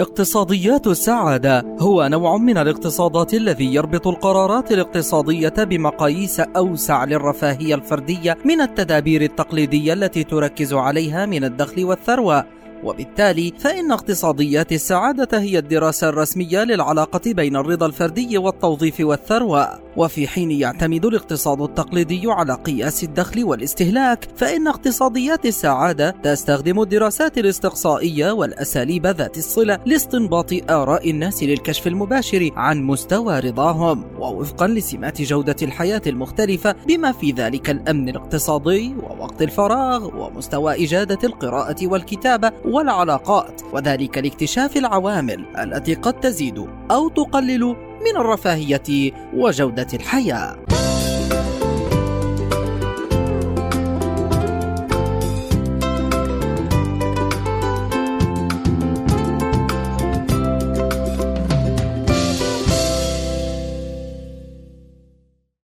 اقتصاديات السعادة هو نوع من الاقتصادات الذي يربط القرارات الاقتصادية بمقاييس أوسع للرفاهية الفردية من التدابير التقليدية التي تركز عليها من الدخل والثروة. وبالتالي فإن اقتصاديات السعادة هي الدراسة الرسمية للعلاقة بين الرضا الفردي والتوظيف والثروة. وفي حين يعتمد الاقتصاد التقليدي على قياس الدخل والاستهلاك فإن اقتصاديات السعادة تستخدم الدراسات الاستقصائية والأساليب ذات الصلة لاستنباط آراء الناس للكشف المباشر عن مستوى رضاهم. ووفقا لسمات جودة الحياة المختلفة بما في ذلك الأمن الاقتصادي ووقت الفراغ ومستوى إجادة القراءة والكتابة والعلاقات وذلك لاكتشاف العوامل التي قد تزيد أو تقلل من الرفاهية وجودة الحياة.